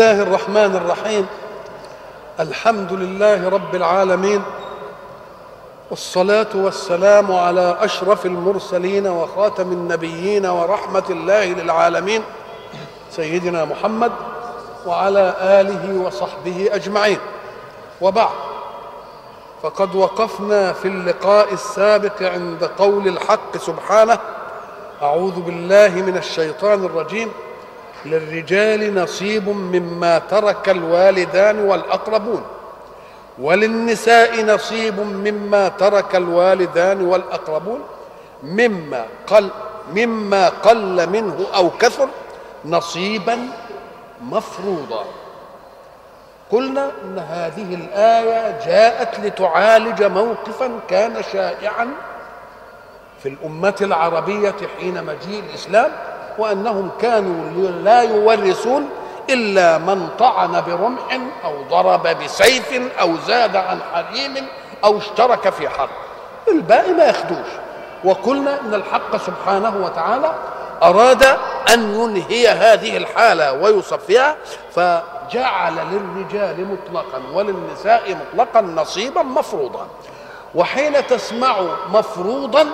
الله الرحمن الرحيم الحمد لله رب العالمين والصلاه والسلام على اشرف المرسلين وخاتم النبيين ورحمه الله للعالمين سيدنا محمد وعلى اله وصحبه اجمعين وبعد فقد وقفنا في اللقاء السابق عند قول الحق سبحانه اعوذ بالله من الشيطان الرجيم للرجال نصيب مما ترك الوالدان والأقربون وللنساء نصيب مما ترك الوالدان والأقربون مما قل مما قل منه أو كثر نصيبا مفروضا. قلنا إن هذه الآية جاءت لتعالج موقفا كان شائعا في الأمة العربية حين مجيء الإسلام وأنهم كانوا لا يورثون إلا من طعن برمح أو ضرب بسيف أو زاد عن حريم أو اشترك في حرب. الباقي ما ياخدوش. وقلنا إن الحق سبحانه وتعالى أراد أن ينهي هذه الحالة ويصفيها فجعل للرجال مطلقا وللنساء مطلقا نصيبا مفروضا. وحين تسمع مفروضا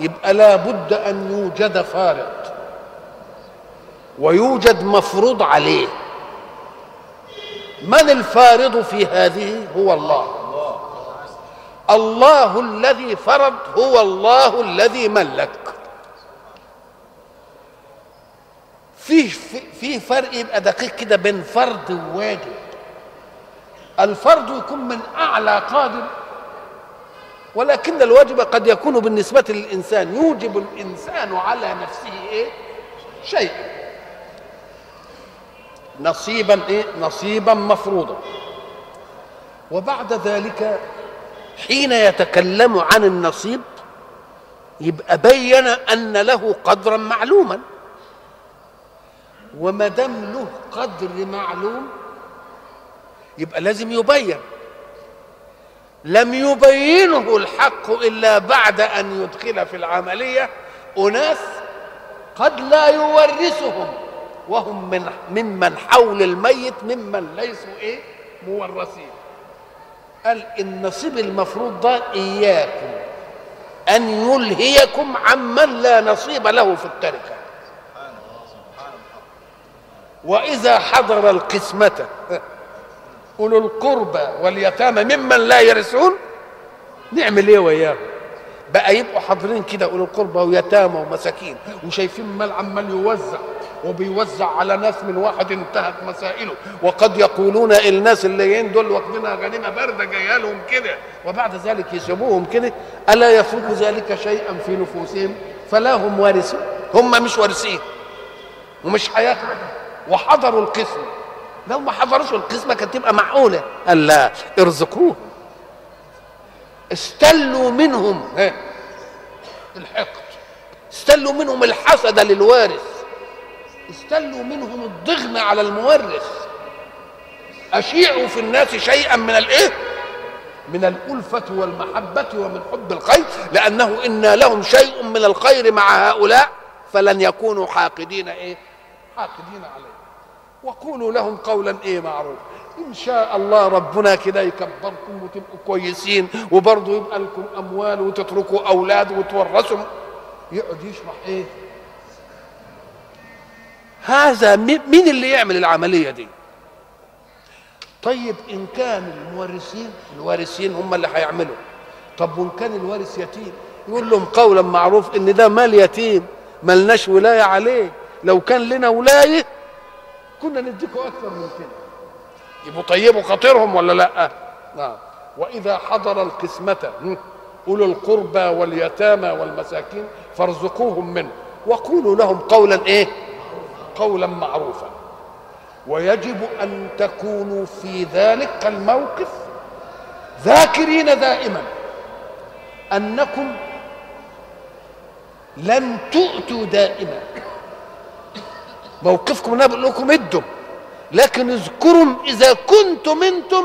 يبقى لا بد أن يوجد فارض ويوجد مفروض عليه. من الفارض في هذه؟ هو الله. الله الذي فرض هو الله الذي ملك. في في فرق يبقى دقيق كده بين فرض وواجب. الفرض يكون من أعلى قادر ولكن الواجب قد يكون بالنسبة للإنسان. يوجب الإنسان على نفسه إيه؟ شيئا نصيبا إيه؟ نصيبا مفروضا. وبعد ذلك حين يتكلم عن النصيب يبقى بين أن له قدرا معلوما. وما دام له قدر معلوم يبقى لازم يبين. لم يبينه الحق إلا بعد أن يدخل في العملية أناس قد لا يورثهم. وهم من ممن حول الميت ممن ليسوا إيه؟ مورثين. قال النصيب المفروض ده إياكم أن يلهيكم عمن لا نصيب له في التركة. وإذا حضر القسمة أولو القربى واليتامى ممن لا يرثون نعمل إيه وياهم بقى يبقوا حاضرين كده أولو القربى ويتامى ومساكين وشايفين المال عمال يوزع. وبيوزع على ناس من واحد انتهت مسائله. وقد يقولون الناس اللي جايين دول واخدينها غنيمه بارده جاية لهم كده. وبعد ذلك يسيبوهم كده. ألا يفوق ذلك شيئا في نفوسهم؟ فلا هم وارثون. هم مش وارثين. ومش هياخدوا وحضروا القسمه لو ما حضروش القسمه كانت تبقى معقولة. قال لا ارزقوه. استلوا منهم. الحقد. استلوا منهم الحسد للوارث. استلوا منهم الضغن على المورث. أشيعوا في الناس شيئا من الإيه؟ من الألفة والمحبة ومن حب الخير لأنه إن لهم شيء من الخير مع هؤلاء فلن يكونوا حاقدين إيه؟ حاقدين عليه. وقولوا لهم قولا إيه معروف. إن شاء الله ربنا كده يكبركم وتبقوا كويسين وبرضه يبقى لكم أموال وتتركوا أولاد وتورثوا. يقعد يشرح إيه؟ هذا مين اللي يعمل العملية دي؟ طيب إن كان المورثين الوارثين هم اللي هيعملوا. طب وإن كان الوارث يتيم يقول لهم قولا معروف إن ده مال يتيم ملناش ولاية عليه. لو كان لنا ولاية كنا نديكوا أكثر من كده. يبقوا طيبوا خاطرهم ولا لأ؟ نعم. وإذا حضر القسمة أولو القربى واليتامى والمساكين فارزقوهم منه. وقولوا لهم قولا إيه؟ قولا معروفا. ويجب أن تكونوا في ذلك الموقف ذاكرين دائما أنكم لن تؤتوا دائما. موقفكم أنا بقول لكم ادوا لكن اذكروا إذا كنتم أنتم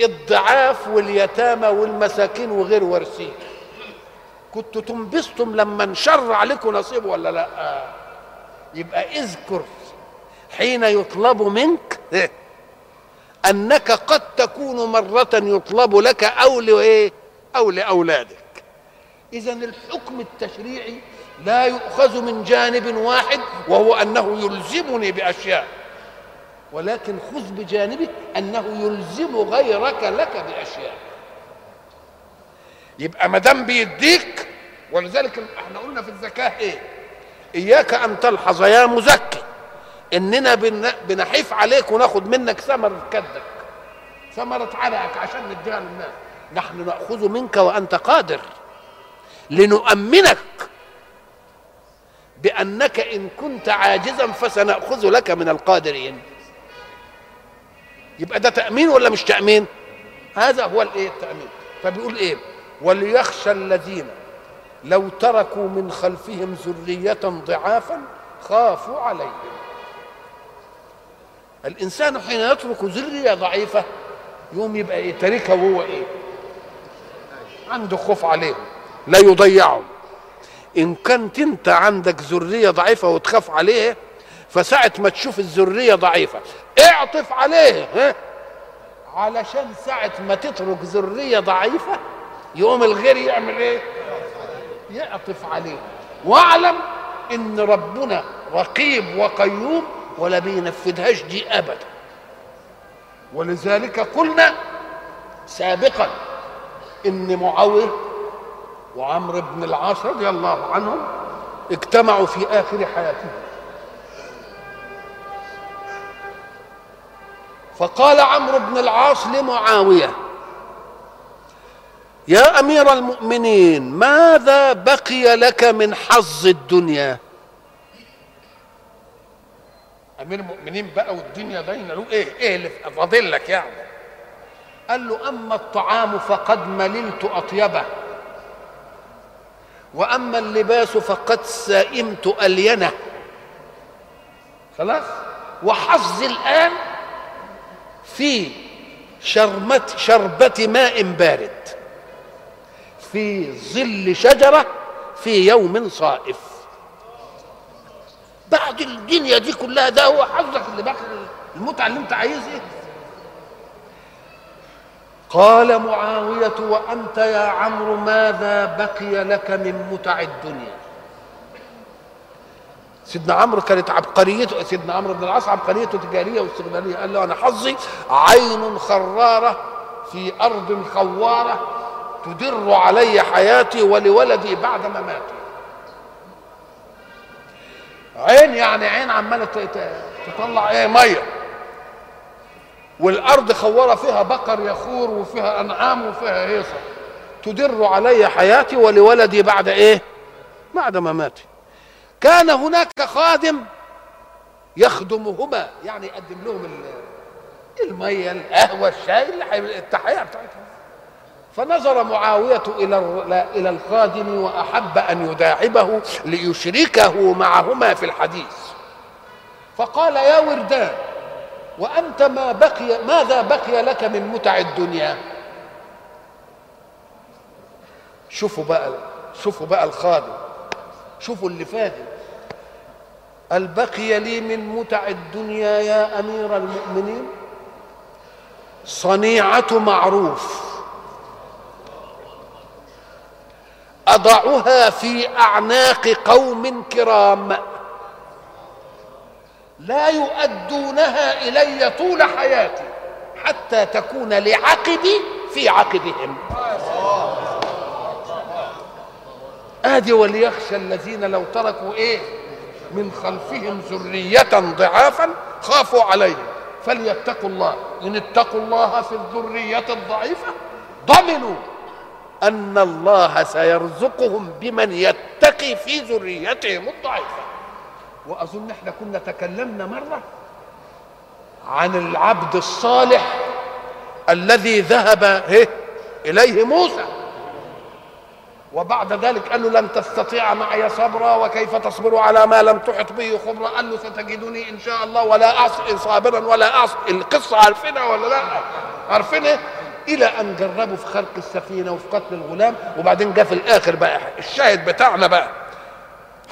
الضعاف واليتامى والمساكين وغير وارثين كنتوا تنبسطم لما انشر عليكم نصيب ولا لا؟ يبقى اذكر حين يطلب منك أنك قد تكون مرة يطلب لك أو لايه أو لأولادك. اذا الحكم التشريعي لا يؤخذ من جانب واحد وهو أنه يلزمني بأشياء. ولكن خذ بجانبه أنه يلزم غيرك لك بأشياء. يبقى ما دام بيديك ولذلك إحنا قلنا في الزكاة إيه؟ إياك أن تلحظ يا مزكي إننا بنحيف عليك وناخد منك ثمرة كدك ثمرة عرقك عشان نديها للناس. نحن نأخذ منك وأنت قادر لنؤمنك بأنك إن كنت عاجزا فسنأخذ لك من القادرين. يبقى ده تأمين ولا مش تأمين؟ هذا هو الإيه التأمين؟ فبيقول إيه؟ وليخشى الذين لو تركوا من خلفهم ذرية ضعافا خافوا عليهم. الإنسان حين يترك ذرية ضعيفة يوم يبقى إيه؟ تاركها وهو إيه؟ عنده خوف عليهم لا يضيعهم. إن كنت أنت عندك ذرية ضعيفة وتخاف عليه فساعة ما تشوف الذرية ضعيفة اعطف عليه ها؟ علشان ساعة ما تترك ذرية ضعيفة يقوم الغير يعمل إيه؟ يعطف عليه. واعلم إن ربنا رقيب وقيوم ولا بينفذهاش دي أبدا. ولذلك قلنا سابقا إن معاوية وعمرو بن العاص رضي الله عنهم اجتمعوا في آخر حياتهم. فقال عمرو بن العاص لمعاوية يا أمير المؤمنين ماذا بقي لك من حظ الدنيا؟ أمير المؤمنين بقى والدنيا باينة. له إيه؟ إيه اللي فاضل لك يعني. قال له أما الطعام فقد مللت أطيبه. وأما اللباس فقد سئمت ألينه. خلاص؟ وحظي الآن في شرمة شربة ماء بارد. في ظل شجرة في يوم صائف. بعد الدنيا دي كلها ده هو حظك اللي باقي المتعة اللي انت عايزها قال معاوية وأنت يا عمرو ماذا بقي لك من متع الدنيا؟ سيدنا عمرو كانت عبقريته سيدنا عمرو بن العاص عبقريته تجارية واستغلالية. قال له أنا حظي عين خرارة في أرض خوارة تدر علي حياتي ولولدي بعد مماتي عين يعني عين عمالة تطلع إيه؟ مية. والأرض خورة فيها بقر يخور وفيها أنعام وفيها هيصة. تدر علي حياتي ولولدي بعد إيه؟ بعد مماتي كان هناك خادم يخدمهما يعني يقدم لهم المية القهوة الشاي التحية بتاعتهم. فنظر معاوية إلى إلى الخادم وأحب أن يداعبه ليشركه معهما في الحديث. فقال يا وردان وأنت ما بقي ماذا بقي لك من متع الدنيا؟ شوفوا بقى شوفوا بقى الخادم شوفوا اللي فاهم قال بقي لي من متع الدنيا يا أمير المؤمنين؟ صنيعة معروف. أضعها في أعناق قوم كرام. لا يؤدونها إلي طول حياتي حتى تكون لعقبي في عقبهم. آدي وليخشى الذين لو تركوا إيه من خلفهم ذرية ضعافا خافوا عليهم. فليتقوا الله. إن اتقوا الله في الذرية الضعيفة ضمنوا. أن الله سيرزقهم بمن يتقي في ذريتهم الضعيفة. وأظن إحنا كنا تكلمنا مرة عن العبد الصالح الذي ذهب إليه موسى. وبعد ذلك قال له لن تستطيع معي صبرا وكيف تصبر على ما لم تحط به خبرا؟ قال له ستجدني إن شاء الله ولا اعصي صابرا ولا اعصي القصة عارفينها ولا لا؟ عارفينها إلى أن جربوا في خلق السفينة وفي قتل الغلام وبعدين جاء في الآخر بقى. الشاهد بتاعنا بقى.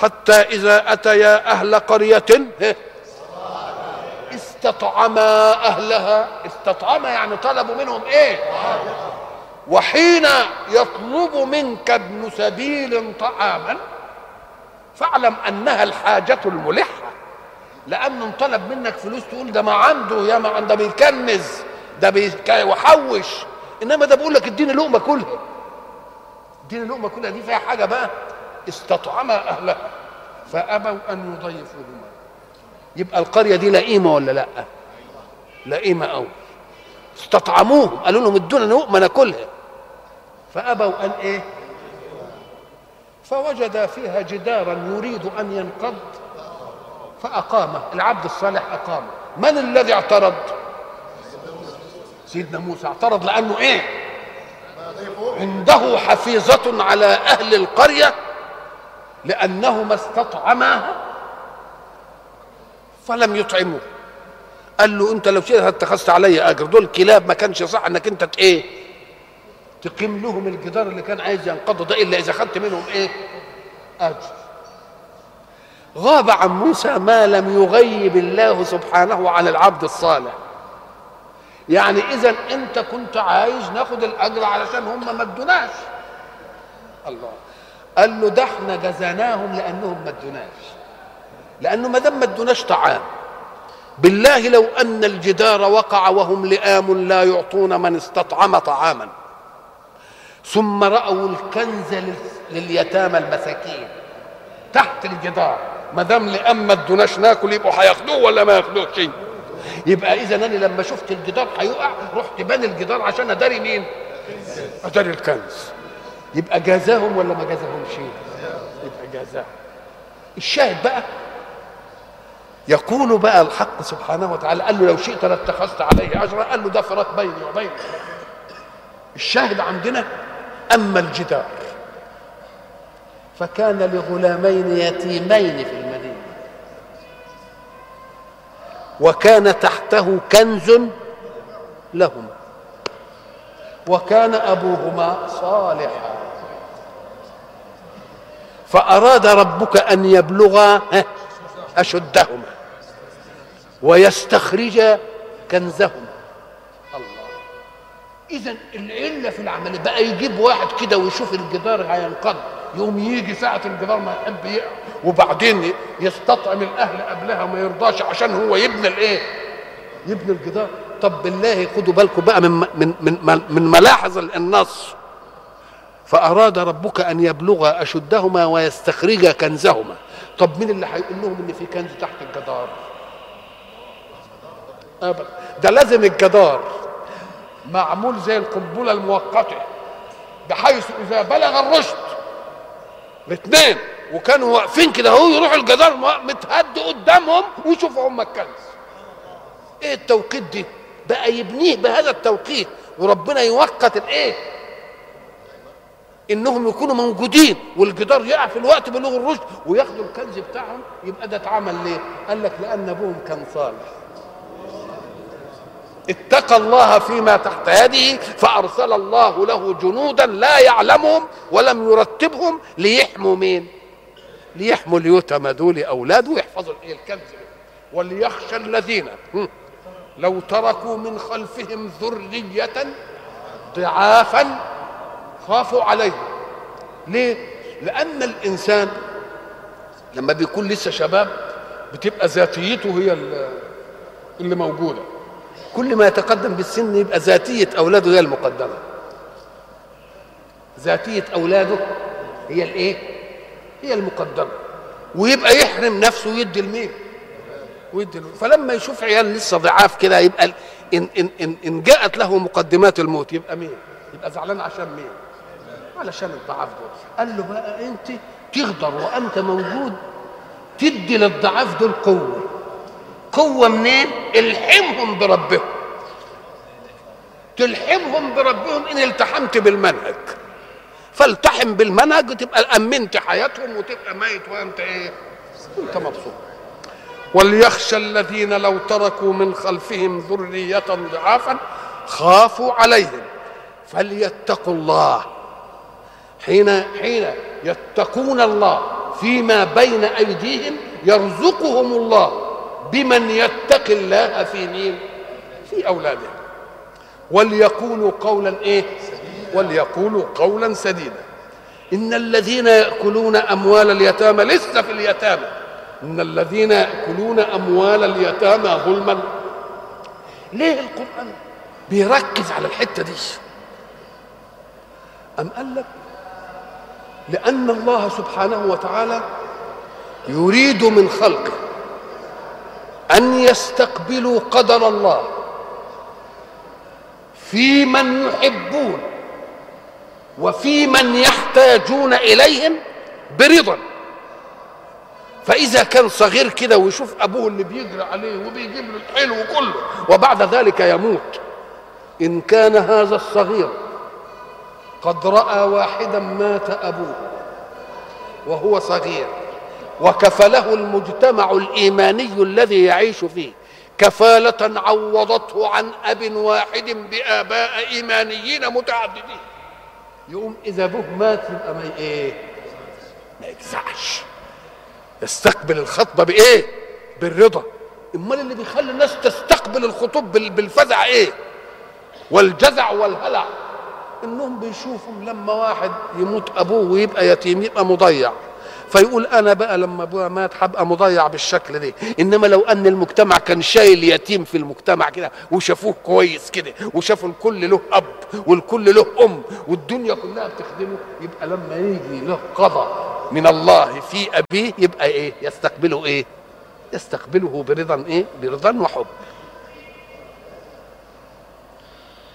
حتى إذا اتيا أهل قرية استطعما أهلها. استطعما يعني طلبوا منهم إيه؟ وحين يطلب منك ابن سبيل طعاما فاعلم أنها الحاجة الملحة. لأنه طلب منك فلوس تقول ده ما عنده يا ما عنده بيكنز ده بيحوش إنما ده بيقول لك اديني لقمة كلها. اديني لقمة كلها. دي فيها حاجة بقى استطعما أهلها. فأبوا أن يضيفوهما. يبقى القرية دي لئيمة ولا لأ؟ لئيمة قوي استطعموهم. قالوا لهم ادونا لقمة ناكلها. فأبوا أن إيه؟ فوجد فيها جدارا يريد أن ينقض فأقامه. العبد الصالح أقامه. من الذي اعترض؟ سيدنا موسى اعترض لأنه إيه؟ عنده حفيظة على أهل القرية لأنهما استطعماها فلم يطعموه. قال له أنت لو شئت اتخذت علي أجر. دول كلاب ما كانش صح إنك أنت إيه؟ تقيم لهم الجدار اللي كان عايز ينقضه ده إلا إذا خدت منهم إيه؟ أجر. غاب عن موسى ما لم يغيب الله سبحانه عن العبد الصالح. يعني اذا أنت كنت عايز ناخد الأجر علشان هم ما ادوناش. الله. قال له ده إحنا جزيناهم لأنهم ما ادوناش. لأنه ما دام ما ادوناش طعام. بالله لو أن الجدار وقع وهم لئام لا يعطون من استطعم طعاما. ثم رأوا الكنز لليتامى المساكين تحت الجدار. ما دام لئام ما ادوناش ناكل يبقوا هياخدوه ولا ما ياخدوش؟ يبقى إذا أنا لما شفت الجدار هيقع رحت باني الجدار عشان أداري مين؟ أداري الكنز. يبقى جازاهم ولا ما جازاهمش؟ يبقى جازاهم. الشاهد بقى. يقول بقى الحق سبحانه وتعالى قال له لو شئت لاتخذت عليه أجرا قال له ده فراق بيني وبينك. الشاهد عندنا أما الجدار فكان لغلامين يتيمين في المدينة. وكان تحته كنز لهما. وكان أبوهما صالحا. فأراد ربك أن يبلغا أشدهما ويستخرج كنزهما. الله. اذا العلة في العمل بقى يجيب واحد كده ويشوف الجدار هينقض. يقوم يجي ساعة الجدار ما يحب يقع. وبعدين يستطعم الأهل قبلها ما يرضاش عشان هو يبني الإيه؟ يبني الجدار. طب بالله خدوا بالكم بقى من من من من ملاحظ النص. فأراد ربك أن يبلغ أشدهما ويستخرج كنزهما. طب مين اللي هيقول لهم إن في كنز تحت الجدار؟ أبدا. ده لازم الجدار. معمول زي القنبلة المؤقتة بحيث إذا بلغ الرشد الاثنين. وكانوا واقفين كده اهو يروحوا الجدار متهد قدامهم ويشوفوا هم الكنز. إيه التوقيت دي؟ بقى يبنيه بهذا التوقيت وربنا يوقت الايه؟ انهم يكونوا موجودين والجدار يقع في الوقت بلوغ الرشد وياخدوا الكنز بتاعهم يبقى ده اتعمل ليه؟ قال لك لأن ابوهم كان صالح. اتقى الله فيما تحت يده فأرسل الله له جنودا لا يعلمهم ولم يرتبهم ليحموا مين؟ ليحموا اليتامى دول اولاده ويحفظوا الايه الكنز وليخشى الذين لو تركوا من خلفهم ذرية ضعافا خافوا عليهم ليه؟ لأن الإنسان لما بيكون لسه شباب بتبقى ذاتيته هي اللي موجودة كل ما يتقدم بالسن يبقى ذاتية أولاده هي المقدمة ذاتية أولاده هي الإيه؟ هي المقدمة ويبقى يحرم نفسه ويدي لمين؟ ويدي له فلما يشوف عيال لسه ضعاف كده يبقى إن, إن, إن, إن جاءت له مقدمات الموت يبقى مين؟ يبقى زعلان عشان مين؟ علشان الضعاف دول قال له بقى أنت تقدر وأنت موجود تدي للضعاف دول قوة قوة منين؟ الحمهم بربهم تلحمهم بربهم إن التحمت بالمنهج فالتحم بالمنهج وتبقى أمنت حياتهم وتبقى ميت وأنت إيه؟ وأنت مبسوط. وليخشى الذين لو تركوا من خلفهم ذرية ضعافا خافوا عليهم. فليتقوا الله. حين حين يتقون الله فيما بين أيديهم يرزقهم الله بمن يتقي الله في مين في اولاده وليقولوا قولا إيه؟ وليقولوا قولا سديدا. إن الذين يأكلون أموال اليتامى لسه في اليتامى. إن الذين يأكلون أموال اليتامى ظلما. ليه القرآن بيركز على الحتة دي؟ أم قال لك لأن الله سبحانه وتعالى يريد من خلقه أن يستقبلوا قدر الله في من يحبون. وفي من يحتاجون إليهم برضا. فإذا كان صغير كده ويشوف أبوه اللي بيجري عليه وبيجيب له الحلو كله وبعد ذلك يموت. إن كان هذا الصغير قد رأى واحدا مات أبوه وهو صغير وكفله المجتمع الإيماني الذي يعيش فيه. كفالة عوضته عن أب واحد بآباء إيمانيين متعددين. يقوم إذا ابوه مات يبقى ما إيه؟ ما يجزعش. يستقبل الخطبة بإيه؟ بالرضا. أمال اللي بيخلي الناس تستقبل الخطوب بالفزع إيه؟ والجزع والهلع. إنهم بيشوفوا لما واحد يموت أبوه ويبقى يتيم يبقى مضيع. فيقول أنا بقى لما ابويا مات هبقى مضيع بالشكل ده. إنما لو أن المجتمع كان شايل يتيم في المجتمع كده وشافوه كويس كده وشافوا الكل له أب والكل له أم والدنيا كلها بتخدمه يبقى لما يجي له قضاء من الله في أبيه يبقى إيه؟ يستقبله إيه؟ يستقبله برضا إيه؟ برضا وحب.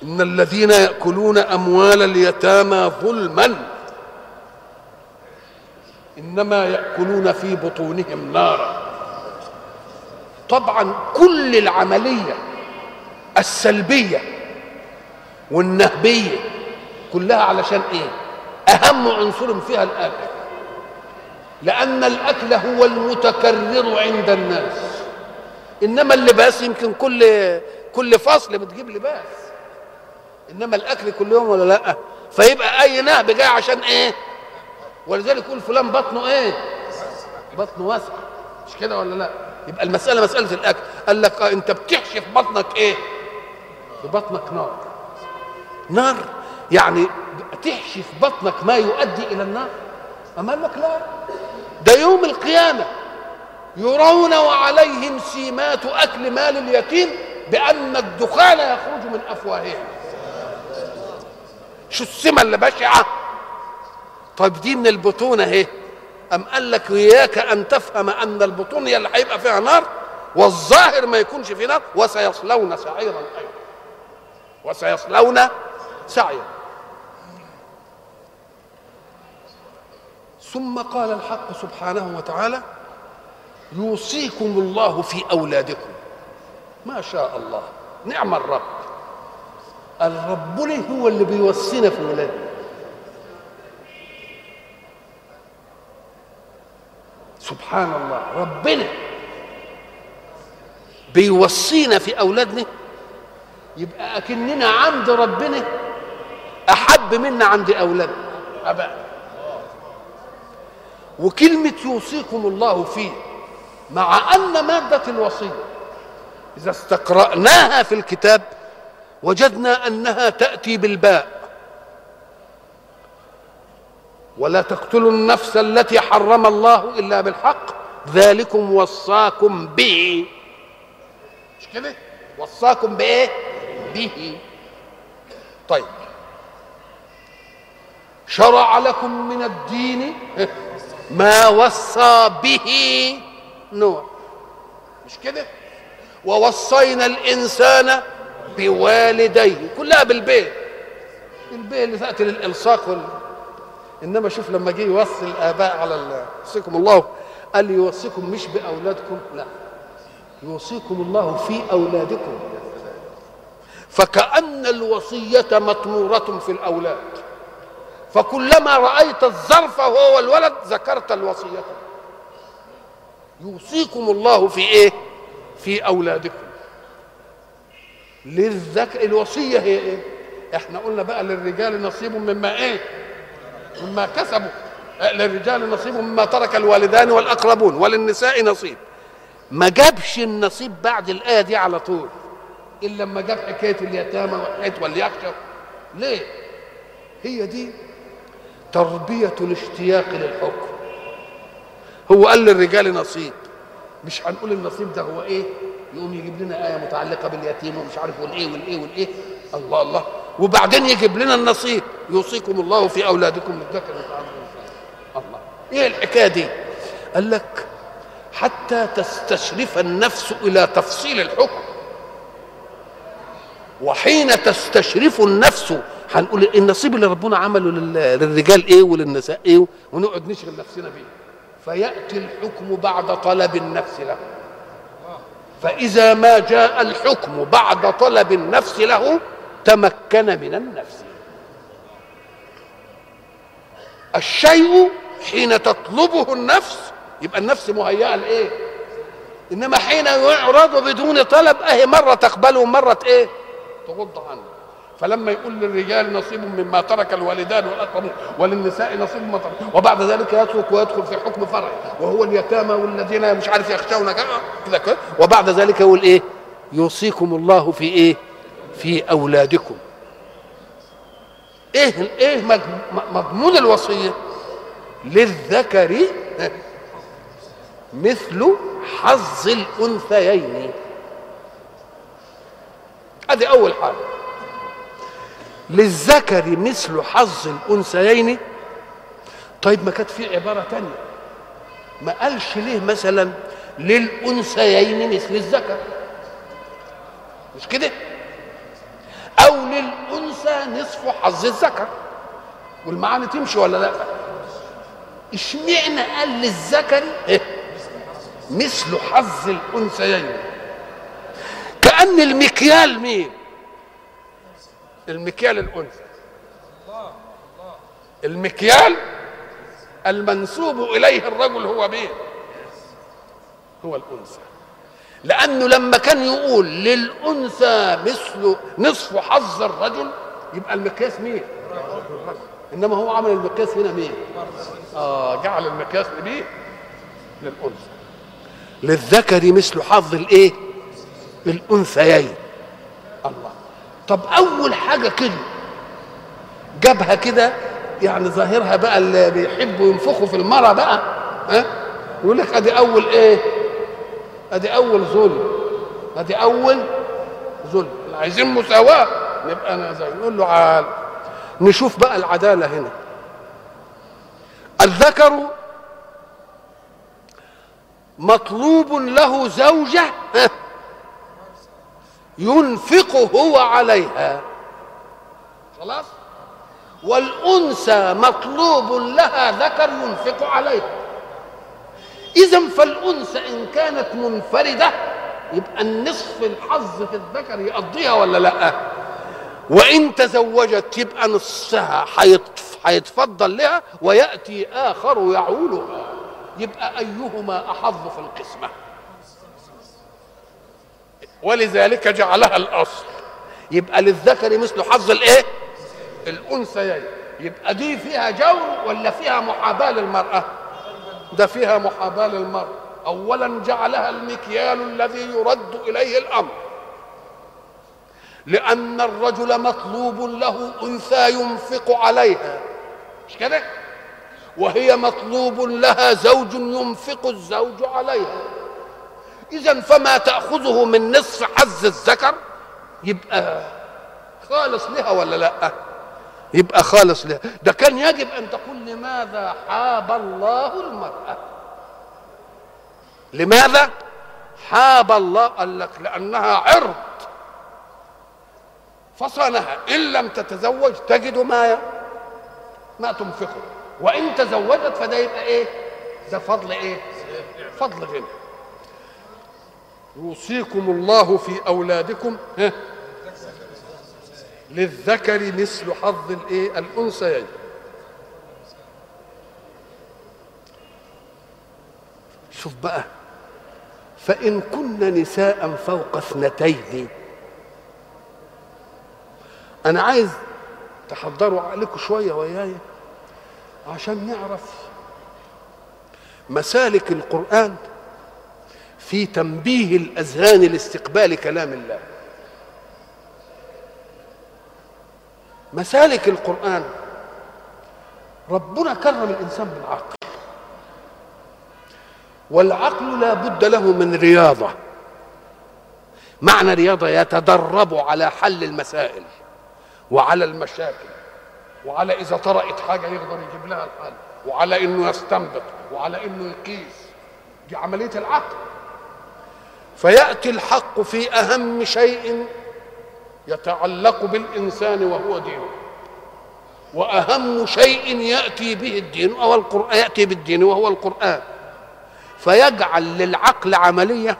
إن الذين يأكلون أموال اليتامى ظلما إنما يأكلون في بطونهم نارا. طبعا كل العملية السلبية والنهبية كلها علشان إيه؟ أهم عنصر فيها الآكل. لأن الأكل هو المتكرر عند الناس. إنما اللباس يمكن كل كل فصل بتجيب لباس. إنما الأكل كل يوم ولا لأ؟ فيبقى أي نهب جاي عشان إيه؟ ولذلك يقول فلان بطنه إيه؟ بطنه واسع. مش كده ولا لا؟ يبقى المسألة مسألة الأكل. قال لك آه أنت بتحشي في بطنك إيه؟ في بطنك نار. نار يعني تحشي في بطنك ما يؤدي إلى النار. اما لك لا. ده يوم القيامة. يرون وعليهم سيمات أكل مال اليتيم بأن الدخان يخرج من أفواههم. شو السمة اللي بشعة؟ طيب دي من البطون اهي. أم قال لك إياك أن تفهم أن البطون هي اللي هيبقى فيها نار؟ والظاهر ما يكونش في نار وسيصلون سعيرا أيضا. وسيصلون سعيرا. ثم قال الحق سبحانه وتعالى يوصيكم الله في أولادكم. ما شاء الله. نعم الرب. الرب هو اللي بيوصينا في ولادنا. سبحان الله ربنا. بيوصينا في أولادنا يبقى أكننا عند ربنا أحب منا عند أولادنا. أبدا. وكلمة يوصيكم الله فيه مع أن مادة الوصية إذا استقرأناها في الكتاب وجدنا أنها تأتي بالباء. ولا تقتلوا النفس التي حرم الله إلا بالحق. ذلكم وصاكم به. مش كده؟ وصاكم بإيه؟ به. طيب. شرع لكم من الدين ما وصى به نوح. مش كده؟ ووصينا الإنسان بوالديه. كلها بالبيت البيت اللي تأتي للإلصاق وال... إنما شوف لما جه يوصي الاباء على يوصيكم الله. قال يوصيكم مش بأولادكم؟ لا. يوصيكم الله في أولادكم. فكأن الوصية مطمورة في الأولاد. فكلما رأيت الظرف وهو الولد ذكرت الوصية. يوصيكم الله في إيه؟ في أولادكم. للذكر الوصية هي إيه؟ إحنا قلنا بقى للرجال نصيب مما إيه؟ مما كسبوا. للرجال نصيب مما ترك الوالدان والأقربون وللنساء نصيب. ما جابش النصيب بعد الآية دي على طول. إلا لما جاب حكاية اليتامى وحكايه واليخشى ليه؟ هي دي تربية الاشتياق للحكم. هو قال للرجال نصيب. مش هنقول النصيب ده هو إيه؟ يقوم يجيب لنا آية متعلقة باليتيم ومش عارف والإيه والإيه والإيه. الله الله. وبعدين يجيب لنا النصيب. يوصيكم الله في أولادكم للذكر. الله. إيه الحكاية دي؟ قال لك حتى تستشرف النفس إلى تفصيل الحكم. وحين تستشرف النفس هنقول النصيب اللي ربنا عمله لل- للرجال إيه وللنساء إيه ونقعد نشغل نفسنا بيه. فيأتي الحكم بعد طلب النفس له. فإذا ما جاء الحكم بعد طلب النفس له تمكن من النفس. الشيء حين تطلبه النفس يبقى النفس مهيئة لإيه؟ إنما حين يعرض بدون طلب أهي مرة تقبله ومرة إيه؟ تغض عنه. فلما يقول للرجال نصيب مما ترك الوالدان والأقربون وللنساء نصيب مما ترك وبعد ذلك يترك ويدخل في حكم فرعي وهو اليتامى والذين مش عارف يخشون. كذا. وبعد ذلك يقول إيه؟ يوصيكم الله في إيه؟ في أولادكم. إيه إيه مج- مضمون الوصية؟ للذكر مثل حظ الأنثيين. ادي أول حاجة للذكر مثل حظ الأنثيين. طيب ما كانت في عبارة تانية. ما قالش ليه مثلا للأنثيين مثل الذكر؟ مش كده؟ أو للأنثى نصف حظ الذكر. والمعاني تمشي ولا لأ؟ اشمعنى قال للذكر إيه؟ مثل حظ الأنثيين. كأن المكيال مين؟ المكيال الأنثى. المكيال المنسوب إليه الرجل هو مين؟ هو الأنثى. لأنه لما كان يقول للأنثى مثل نصف حظ الرجل يبقى المقياس مين؟ إنما هو عمل المقياس هنا مين؟ آه جعل المقياس لمين؟ للأنثى. للذكر مثل حظ الإيه؟ الأنثيين. الله. طب أول حاجة كده جابها كده يعني ظاهرها بقى اللي بيحبوا ينفخوا في المرة بقى ها؟ يقول لك أدي أول إيه؟ ادي أول ظلم. ادي أول ظلم. عايزين مساواة نبقى أنا زي نقول له عال. نشوف بقى العدالة هنا. الذكر مطلوب له زوجة ينفق هو عليها. خلاص؟ والأنثى مطلوب لها ذكر ينفق عليها. اذا فالأنثى إن كانت منفردة يبقى النصف الحظ في الذكر يقضيها ولا لأ؟ وإن تزوجت يبقى نصها هيتف- هيتفضل لها ويأتي آخر يعولها. يبقى أيهما أحظ في القسمة؟ ولذلك جعلها الأصل. يبقى للذكر مثل حظ الإيه؟ الأنثيين. يبقى دي فيها جور ولا فيها محاباة للمرأة؟ ده فيها محاباة للمراه اولا جعلها المكيال الذي يرد إليه الأمر. لأن الرجل مطلوب له أنثى ينفق عليها. مش كده؟ وهي مطلوب لها زوج ينفق الزوج عليها. اذا فما تأخذه من نصف حظ الذكر؟ يبقى خالص لها ولا لأ؟ يبقى خالص لها ده كان يجب أن تقول لماذا حاب الله المرأة. لماذا حاب الله؟ قال لك لأنها عرض. فصانها إن لم تتزوج تجد ما ما تنفقه. وإن تزوجت فده يبقى إيه؟ ده فضل إيه؟ فضل غنى يوصيكم الله في أولادكم. ها؟ للذكر مثل حظ الايه؟ الانثيين شوف بقى فإن كن نساء فوق اثنتين أنا عايز تحضروا عقلكم شوية وياي عشان نعرف مسالك القرآن في تنبيه الأذهان لاستقبال كلام الله. مسالك القرآن. ربنا كرم الإنسان بالعقل. والعقل لا بد له من رياضة. معنى رياضة يتدرب على حل المسائل وعلى المشاكل وعلى إذا طرأت حاجة يقدر يجيب لها الحل وعلى إنه يستنبط وعلى إنه يقيس. دي عملية العقل. فيأتي الحق في أهم شيء يتعلق بالإنسان وهو دينه وأهم شيء يأتي به الدين أو القرآن يأتي بالدين وهو القرآن. فيجعل للعقل عملية.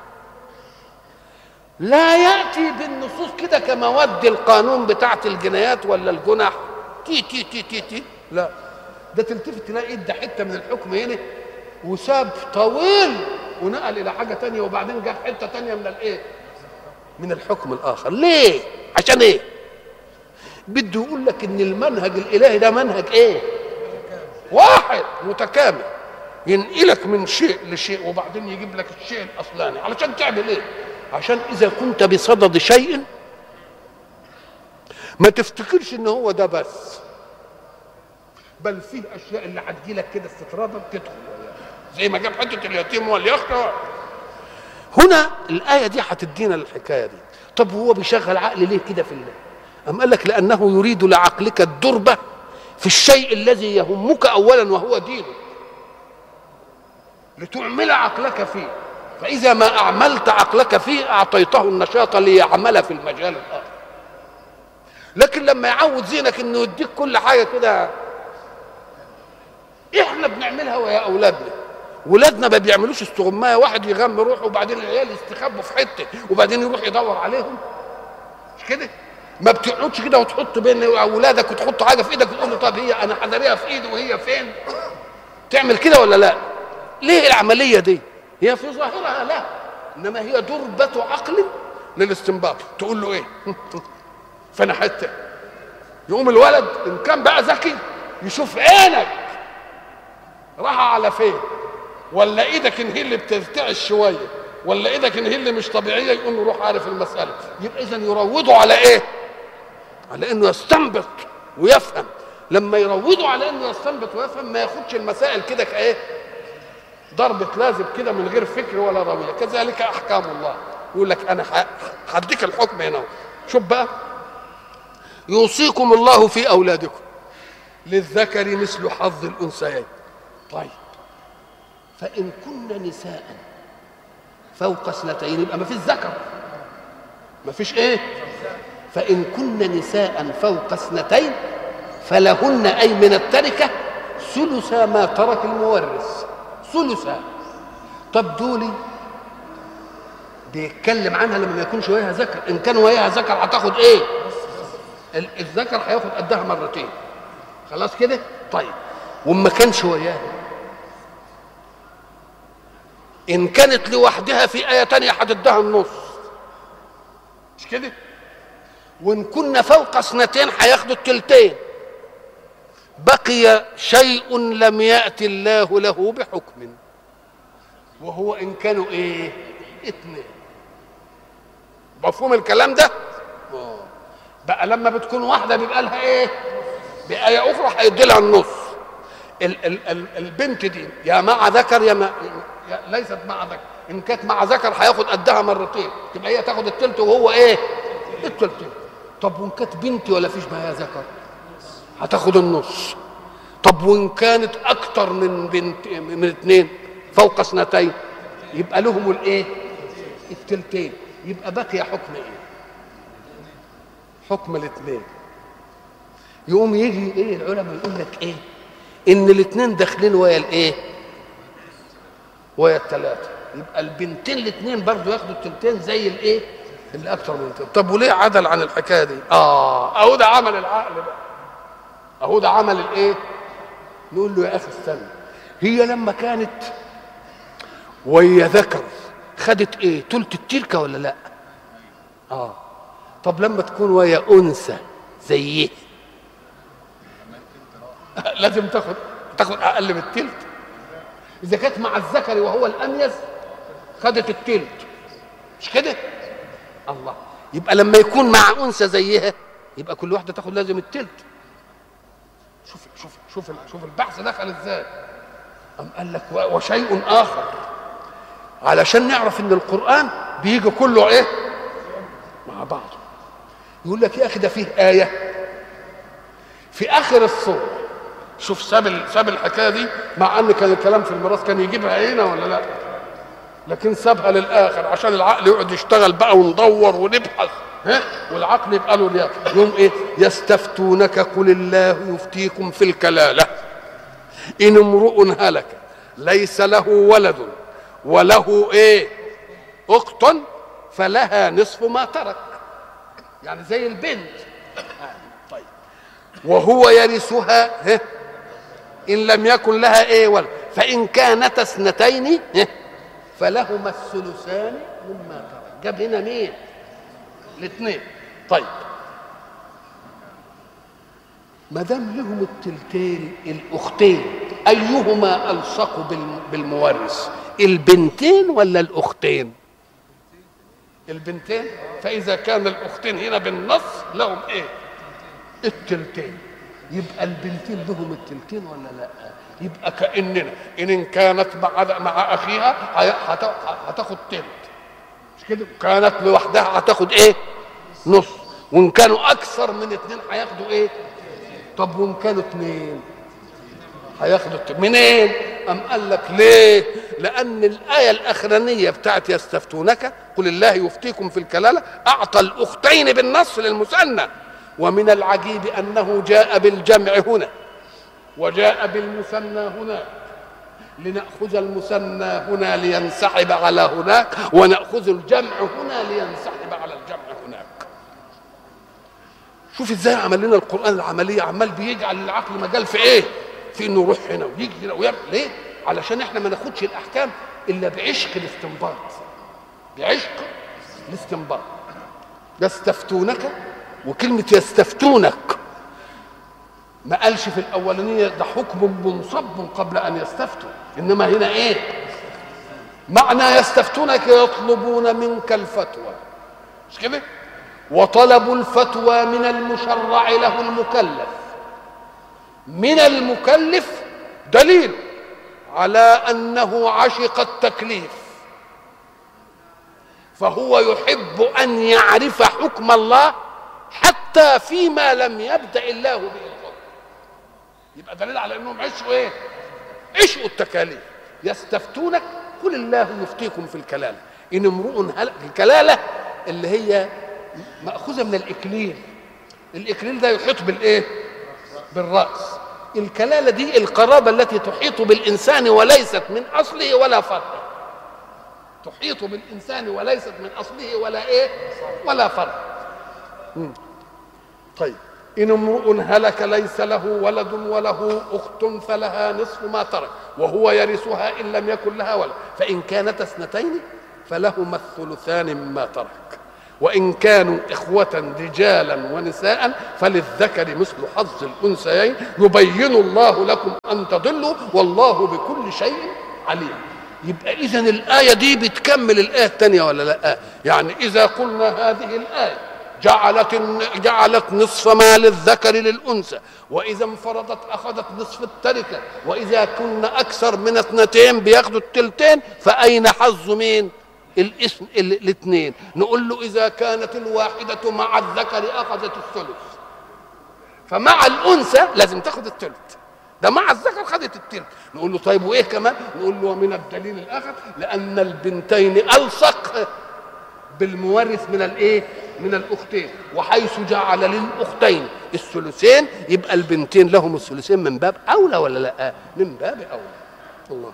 لا يأتي بالنصوص كده كمواد القانون بتاعت الجنايات ولا الجنح تي تي تي تي تي. لا. ده تلتفت تلاقي ادى حتة من الحكم هنا وساب طويل ونقل إلى حاجة تانية وبعدين جاب حتة تانية من الإيه؟ من الحكم الآخر. ليه؟ عشان إيه؟ بده يقول لك إن المنهج الإلهي ده منهج إيه؟ واحد متكامل. ينقلك من شيء لشيء وبعدين يجيب لك الشيء الأصلاني. علشان تعمل إيه؟ عشان إذا كنت بصدد شيء ما تفتكرش إن هو ده بس. بل فيه أشياء اللي هتجيلك كده استطرادا تدخل. زي ما جاب حتة اليتيم واليخت. هنا الآية دي هتدينا الحكاية دي. طب هو بيشغل عقل ليه كده في الله؟ أم قال لك لأنه يريد لعقلك الدربة في الشيء الذي يهمك أولا وهو دينك. لتعمل عقلك فيه. فإذا ما أعملت عقلك فيه أعطيته النشاط ليعمل في المجال الآخر. لكن لما يعود ذهنك إنه يديك كل حاجة كده إحنا بنعملها ويا أولادنا. ولادنا ما بيعملوش استغماية واحد يغم روحه وبعدين العيال يستخبوا في حتة وبعدين يروح يدور عليهم. مش كده؟ ما بتقعدش كده وتحط بين أولادك وتحط حاجة في إيدك وتقول له طب هي أنا حضريها في إيدي وهي فين؟ تعمل كده ولا لا؟ ليه العملية دي؟ هي في ظاهرها لا إنما هي دربة عقل للاستنباط. تقول له إيه؟ فأنا حتة يقوم الولد إن كان بقى ذكي يشوف عينك راح على فين؟ ولا إيدك إن هي اللي بترتعش شوية ولا إيدك إن هي اللي مش طبيعية يقوم يروح عارف المسألة. يبقى اذا يروضوا على إيه؟ على إنه يستنبط ويفهم. لما يروضوا على إنه يستنبط ويفهم ما ياخدش المسائل كده كإيه؟ ضربة لازم كده من غير فكر ولا روية كذلك أحكام الله. يقول لك أنا هديك الحكم هنا شوف بقى. يوصيكم الله في أولادكم للذكر مثل حظ الأنثيين. طيب. فإن كن نساء فوق اثنتين يبقى ما فيش ذكر. ما فيش إيه؟ فإن كن نساء فوق اثنتين فلهن أي من التركة ثلث ما ترك المورث. ثلثا طب دولي بيتكلم عنها لما ما يكونش وياها ذكر. إن كان وياها ذكر هتاخد إيه؟ الذكر هياخد قدها مرتين. خلاص كده؟ طيب. وما كانش وياها إن كانت لوحدها في إيه تانية هتديها النص. مش كده؟ وإن كنا فوق اثنتين هياخدوا التلتين. بقي شيء لم يأتي الله له بحكم. وهو إن كانوا إيه؟ اثنين. مفهوم الكلام ده؟ بقى لما بتكون واحدة بيبقى لها إيه؟ بآية أخرى هيدي لها النص. ال ال ال البنت دي يا مع ذكر يا, ما ليست مع ذكر إن كانت مع ذكر هياخد قدها مرتين. تبقى هي تاخد التلت وهو إيه؟ التلتين. طب وإن كانت بنتي ولا فيش معايا ذكر؟ هتاخد النص. طب وإن كانت أكتر من بنت من اثنين فوق اثنتين يبقى لهم الإيه؟ التلتين. يبقى بقي حكم إيه؟ حكم الاثنين يقوم يجي إيه العلماء يقول لك إيه؟ إن الاثنين داخلين ويا الإيه؟ ويا الثلاثه يبقى البنتين الاثنين برضو ياخدوا التلتين زي الايه؟ اللي أكتر من التلتين طب وليه عدل عن الحكاية دي؟ آه. أهو ده عمل العقل بقى. أهو ده عمل الإيه؟ نقول له يا أخي استنى. هي لما كانت ويا ذكر خدت إيه؟ تلت التركة ولا لأ؟ آه. طب لما تكون ويا أنثى زيه لازم تاخد تاخد أقل من التلت. إذا كانت مع الذكر وهو الأميز خدت التلت. مش كده؟ الله. يبقى لما يكون مع أنثى زيها يبقى كل واحدة تاخد لازم التلت. شوف شوف شوف شوف البحث دخل إزاي. أم قال لك وشيء آخر. علشان نعرف إن القرآن بيجي كله إيه؟ مع بعضه. يقول لك يا أخي ده فيه آية. في آخر الصورة شوف ساب ساب الحكاية دي مع أن كان الكلام في الميراث كان يجيبها هنا ولا لأ؟ لكن سابها للآخر عشان العقل يقعد يشتغل بقى وندور ونبحث ها؟ والعقل يبقى له يوم إيه؟ يستفتونك قل الله يفتيكم في الكلالة. إن امرؤ هلك ليس له ولد وله إيه؟ أخت فلها نصف ما ترك. يعني زي البنت. طيب. وهو يرثها إن لم يكن لها إيه ولد. فإن كانت اثنتين فلهما الثلثان مما ترك. جاب هنا مين؟ الاثنين. طيب. ما دام لهم التلتين الأختين أيهما ألصق بالمورث؟ البنتين ولا الأختين؟ البنتين. فإذا كان الأختين هنا بالنص لهم إيه؟ التلتين يبقى البنتين لهم التلتين ولا لا؟ يبقى كأننا إن كانت مع مع أخيها هتاخد تلت. مش كده؟ كانت لوحدها هتاخد إيه؟ نص. وإن كانوا أكثر من اثنين هياخدوا إيه؟ طب وإن كانوا اثنين هياخدوا منين؟ أم قال لك ليه؟ لأن الآية الأخرانية بتاعت يستفتونك قل الله يفتيكم في الكلالة أعطى الأختين بالنص للمثنى. ومن العجيب أنه جاء بالجمع هنا وجاء بالمثنى هناك لنأخذ المثنى هنا لينسحب على هناك ونأخذ الجمع هنا لينسحب على الجمع هناك. شوف إزاي عمل لنا القرآن العملية عمال بيجعل العقل مجال في إيه؟ في إنه يروح هنا ويجي هنا ويعمل. ليه؟ علشان إحنا ما ناخدش الأحكام إلا بعشق الاستنباط. بعشق الاستنباط. يستفتونك وكلمة يستفتونك. ما قالش في الأولانية ده حكم منصب قبل أن يستفتوا إنما هنا إيه؟ معنى يستفتونك يطلبون منك الفتوى. مش كده؟ وطلب الفتوى من المشرع له المكلف. من المكلف دليل على أنه عشق التكليف. فهو يحب أن يعرف حكم الله حتى فيما لم يبدأ الله به يبقى دليل على إنهم عشقوا إيه؟ عشقوا التكاليف. يستفتونك قل الله يفتيكم في الكلالة. إن امرؤ هلك الكلالة اللي هي مأخوذة من الإكليل. الإكليل ده يحيط بالإيه؟ بالرأس. الكلالة دي القرابة التي تحيط بالإنسان وليست من أصله ولا فرعه تحيط بالإنسان وليست من أصله ولا إيه؟ ولا فرع طيب. إن امرؤ هلك ليس له ولد وله أخت فلها نصف ما ترك وهو يرثها إن لم يكن لها ولد. فإن كانت اثنتين فلهما الثلثان مما ترك. وإن كانوا إخوة رجالا ونساء فللذكر مثل حظ الأنثيين. يبين الله لكم أن تضلوا والله بكل شيء عليم. يبقى إذا الآية دي بتكمل الآية الثانية ولا لأ؟ يعني إذا قلنا هذه الآية جعلت جعلت نصف ما للذكر للأنثى. وإذا انفرضت أخذت نصف التركة. وإذا كنا أكثر من اثنتين بياخدوا التلتين فأين حظ مين؟ الاسم الاثنين نقول له إذا كانت الواحدة مع الذكر أخذت الثلث. فمع الأنثى لازم تاخد الثلث ده مع الذكر خدت التلت. نقول له طيب وإيه كمان؟ نقول له ومن الدليل الآخر لأن البنتين ألصق بالمورث من الإيه؟ من الأختين وحيث جعل للأختين الثلثين يبقى البنتين لهم الثلثين من باب أولى ولا لأ؟ من باب أولى. الله.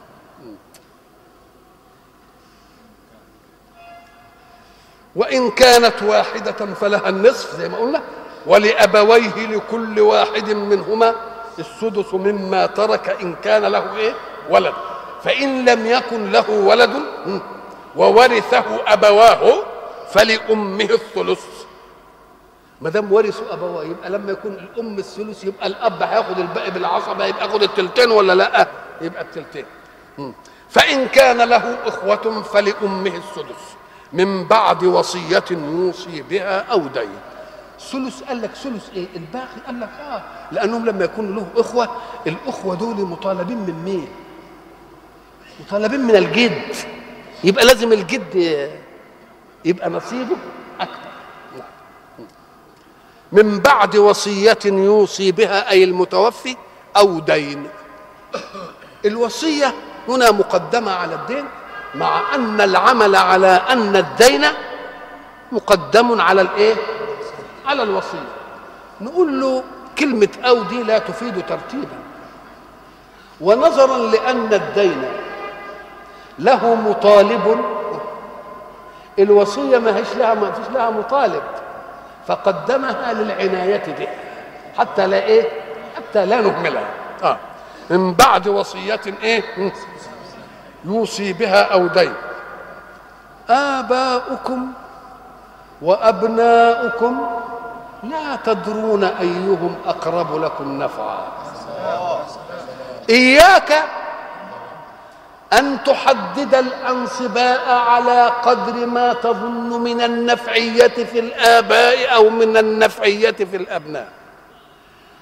وإن كانت واحدة فلها النصف زي ما قلنا ولأبويه لكل واحد منهما السدس مما ترك إن كان له إيه؟ ولد. فإن لم يكن له ولد وورثه أبواه فلأمه الثلث. ما دام ورثوا ابواه يبقى لما يكون الأم الثلث يبقى الأب هياخد الباقي بالعصبه يبقى ياخد التلتين ولا لأ؟ يبقى التلتين. فإن كان له إخوة فلأمه السدس. من بعد وصية يوصي بها أو دين. ثلث قال لك ثلث إيه؟ الباقي قال لك آه. لأنهم لما يكون له إخوة الإخوة دول مطالبين من مين؟ مطالبين من الجد. يبقى لازم الجد يبقى نصيبه أكبر. من بعد وصية يوصي بها أي المتوفي أو دين. الوصية هنا مقدمة على الدين مع أن العمل على أن الدين مقدم على الإيه؟ على الوصية. نقول له كلمة أو دي لا تفيد ترتيبا. ونظرا لأن الدين له مطالب الوصية ما هيش لها ما فيش لها مطالب. فقدمها للعناية به حتى لا إيه؟ حتى لا نهملها. آه. من بعد وصية إيه؟ يوصي بها أو دين. آباؤكم وأبناؤكم لا تدرون أيهم أقرب لكم نفعا. إياك أن تحدد الأنصباء على قدر ما تظن من النفعية في الآباء أو من النفعية في الأبناء.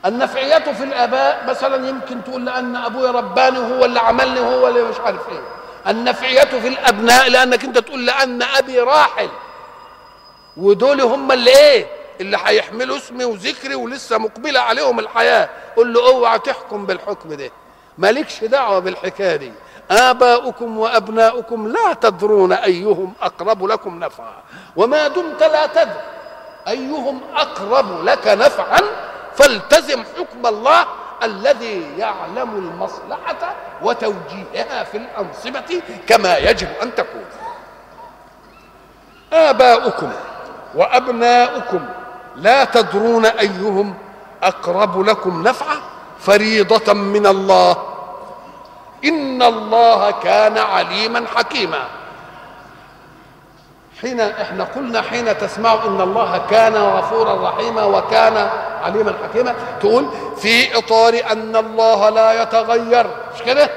النفعية في الآباء مثلا يمكن تقول لأن ابويا رباني هو اللي عملني هو اللي مش عارف إيه. النفعية في الأبناء لأنك أنت تقول لأن أبي راحل. ودول هم اللي إيه؟ اللي هيحملوا اسمي وذكري ولسه مقبلة عليهم الحياة. قول له اوعى تحكم بالحكم ده. مالكش دعوة بالحكاية دي. آباؤكم وأبناؤكم لا تدرون أيهم أقرب لكم نفعا. وما دمت لا تدري أيهم أقرب لك نفعا فالتزم حكم الله الذي يعلم المصلحة وتوجيهها في الأنصبة كما يجب أن تكون. آباؤكم وأبناؤكم لا تدرون أيهم أقرب لكم نفعا. فريضة من الله إن الله كان عليما حكيما. حين إحنا قلنا حين تسمع إن الله كان غفورا رحيما وكان عليما حكيما تقول في إطار أن الله لا يتغير. مش كده؟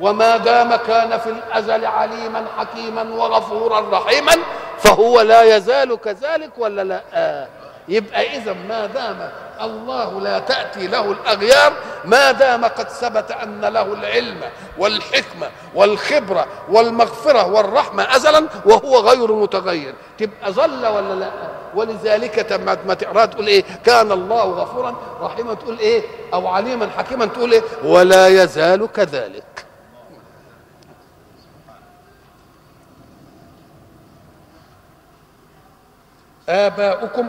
وما دام كان في الأزل عليما حكيما وغفورا رحيما فهو لا يزال كذلك ولا لا؟ آه. يبقى إذا ما دام الله لا تأتي له الأغيار ما دام قد ثبت أن له العلم والحكمة والخبرة والمغفرة والرحمة ازلا وهو غير متغير. تبقى ظل ولا لا؟ ولذلك ما تقرأ تقول إيه؟ كان الله غفورا رحيما تقول إيه؟ أو عليما حكيما تقول إيه؟ ولا يزال كذلك. آباؤكم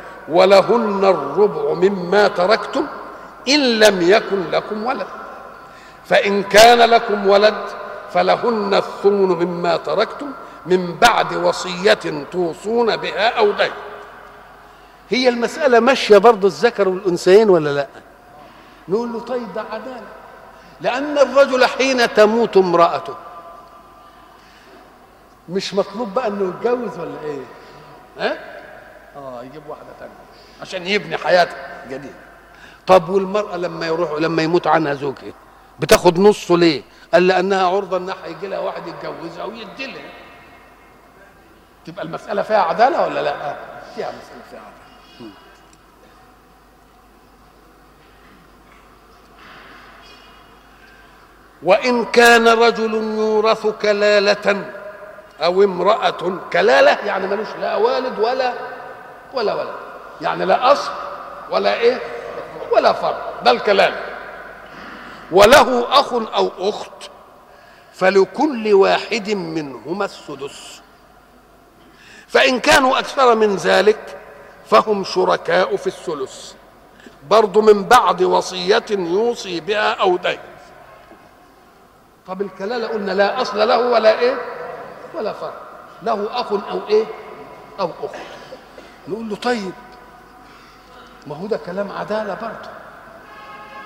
ولهن الربع مما تركتم إن لم يكن لكم ولد. فإن كان لكم ولد فلهن الثمن مما تركتم من بعد وصية توصون بها أو دين هي المسألة ماشية برضه الذكر والأنثيين ولا لا؟ نقول له طيب ده عدالة. لأن الرجل حين تموت امرأته مش مطلوب بقى إنه يتجوز ولا إيه؟ ها؟ آه يجيب واحدة ثانية عشان يبني حياته جديدة. طب والمرأة لما يروح لما يموت عنها زوجها بتاخد نصه ليه؟ قال لأنها عرضة ان هيجي لها واحد يتجوزها ويدي لها. تبقى المسألة فيها عدالة ولا لأ؟ فيها مسألة فيها عدالة. وإن كان رجل يورث كلالة أو امرأة كلالة يعني ملوش لا والد ولا ولا ولد. يعني لا أصل ولا إيه؟ ولا فرع ده الكلالة وله أخ أو أخت فلكل واحد منهما السدس. فإن كانوا أكثر من ذلك فهم شركاء في الثلث. برضو من بعد وصية يوصي بها أو دين. طب الكلالة قلنا لا أصل له ولا إيه؟ ولا فرق له أخ أو إيه؟ أو أخت. نقول له طيب ما هو ده كلام عدالة برضه.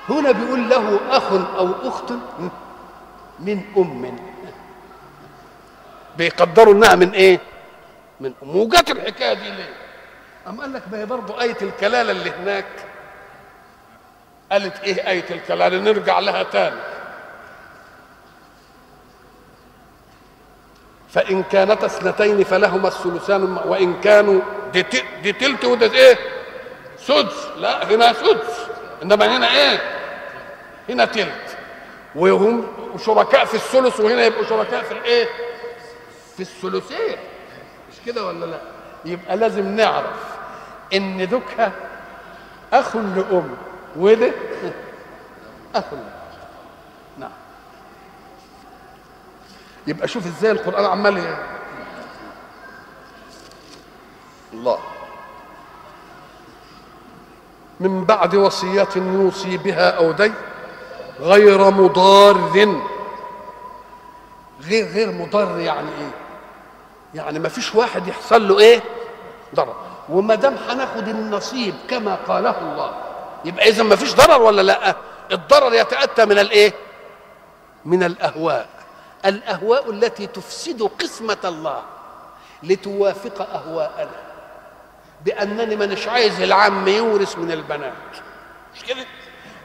هنا بيقول له أخ أو أخت من أم. بيقدروا إنها من إيه؟ من أم. وجت الحكاية دي ليه؟ أم قال لك ما هي برضه آية الكلالة اللي هناك. قالت إيه آية الكلالة؟ نرجع لها تاني. فإن كانتا اثنتين فلهما الثلثان وإن كانوا دي, دي تلت وده إيه؟ سدس. لا هنا سدس. إنما هنا إيه؟ هنا تلت. وهم شركاء في الثلث وهنا يبقوا شركاء في الإيه؟ في الثلثين. مش كده ولا لا؟ يبقى لازم نعرف إن ذكها أخ لأم. وده أخ. نعم. يبقى شوف إزاي القرآن عمال الله. من بعد وصية يوصي بها أو دين غير مضار غير غير مضر يعني إيه؟ يعني ما فيش واحد يحصل له إيه؟ ضرر. وما دام هناخد النصيب كما قاله الله يبقى اذا ما فيش ضرر ولا لأ؟ الضرر يتأتى من الإيه؟ من الأهواء. الأهواء التي تفسد قسمة الله لتوافق أهواءنا. بأنني مانيش عايز العم يورث من البنات. مش كده؟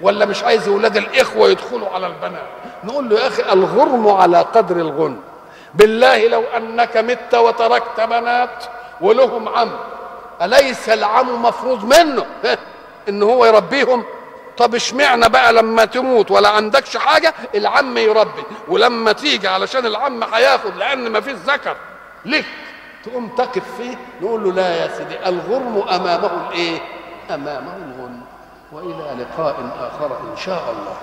ولا مش عايز أولاد الإخوة يدخلوا على البنات. نقول له يا أخي الغرم على قدر الغنم. بالله لو أنك مت وتركت بنات ولهم عم أليس العم مفروض منه؟ إن هو يربيهم؟ طب اشمعنى بقى لما تموت ولا عندكش حاجة؟ العم يربي ولما تيجي علشان العم هياخد لأن ما فيش ذكر. لك تقوم تقف فيه نقول له لا يا سيدي الغرم أمامه الإيه؟ أمامه الغنم وإلى لقاء آخر إن شاء الله.